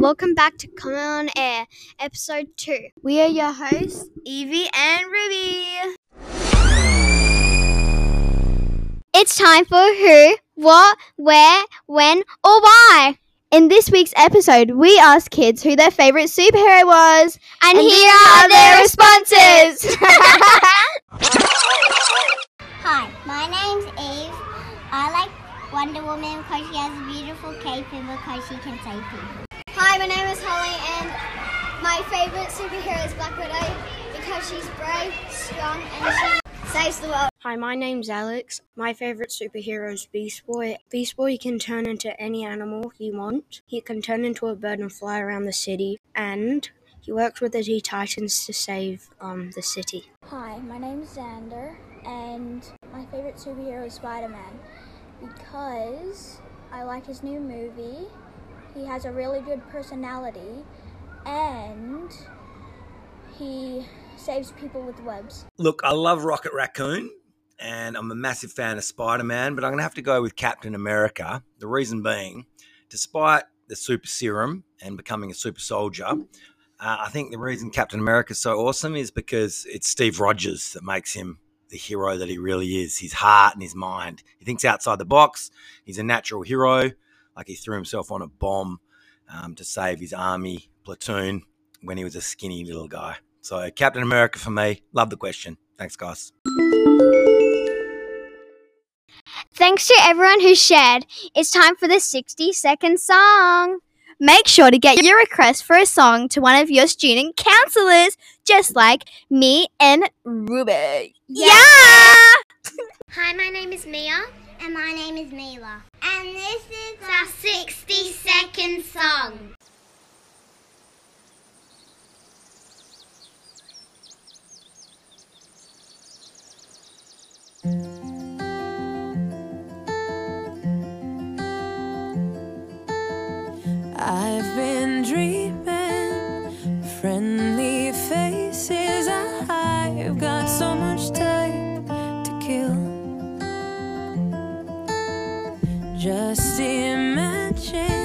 welcome back to Comet On Air, episode 2. We are your hosts, Evie and Ruby. It's time for who, what, where, when, or why. In this week's episode, we asked kids who their favorite superhero was, and, And here are are their responses. Wonder Woman because she has a beautiful cape and because she can save people. Hi, my name is Holly, and my favorite superhero is Black Widow because she's brave, strong, and she saves the world. Hi, my name's Alex. My favorite superhero is Beast Boy. Beast Boy can turn into any animal he wants. He can turn into a bird and fly around the city, and he works with the Teen Titans to save um, the city. Hi, my name's Xander, and my favorite superhero is Spider Man because I like his new movie. He has a really good personality, and he saves people with webs. Look, I love Rocket Raccoon and I'm a massive fan of Spider Man, but I'm going to have to go with Captain America. The reason being, despite the super serum and becoming a super soldier, uh, I think the reason Captain America is so awesome is because it's Steve Rogers that makes him the hero that he really is his heart and his mind. He thinks outside the box, he's a natural hero. Like he threw himself on a bomb um, to save his army platoon when he was a skinny little guy. So, Captain America for me. Love the question. Thanks, guys. Thanks to everyone who shared. It's time for the 60 second song. Make sure to get your request for a song to one of your student counselors, just like me and Ruby. Yeah! Hi, my name is Mia. And my name is Mila. And this is our 60 second song. I've Just imagine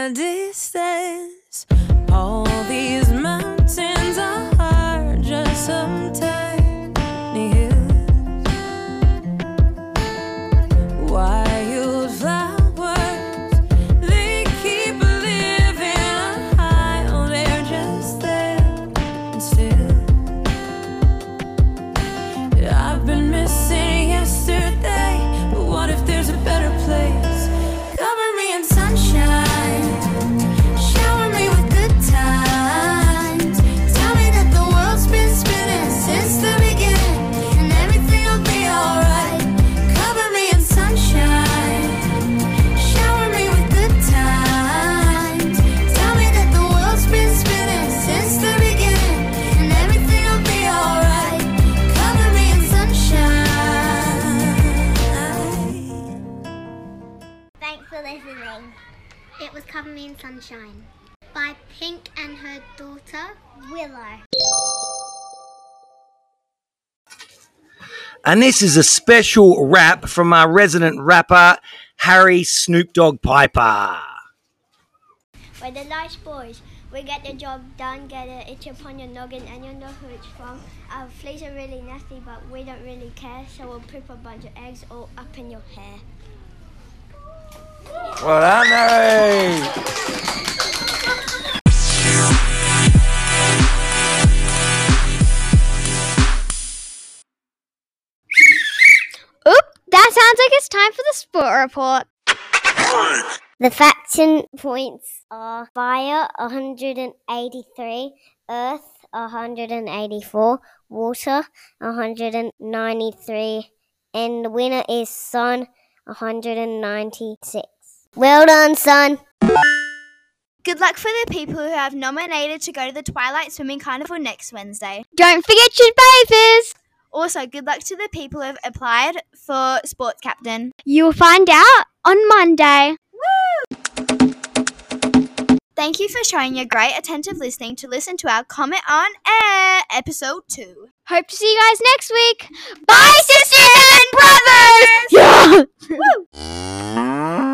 From Cover Me in Sunshine by Pink and her daughter Willow. And this is a special rap from our resident rapper, Harry Snoop Dogg Piper. We're the nice boys. We get the job done, get an itch upon your noggin, and you know who it's from. Our fleas are really nasty, but we don't really care, so we'll poop a bunch of eggs all up in your hair. Oop, that sounds like it's time for the sport report. The facts and points are fire 183, earth 184, water 193, and the winner is sun 196. Well done, Sun. Good luck for the people who have nominated to go to the Twilight Swimming Carnival next Wednesday. Don't forget your papers. Also, good luck to the people who have applied for sports captain. You'll find out on Monday. Thank you for showing your great attentive listening to listen to our Comet on Air episode 2. Hope to see you guys next week. Bye, sisters and brothers. Yeah. Woo!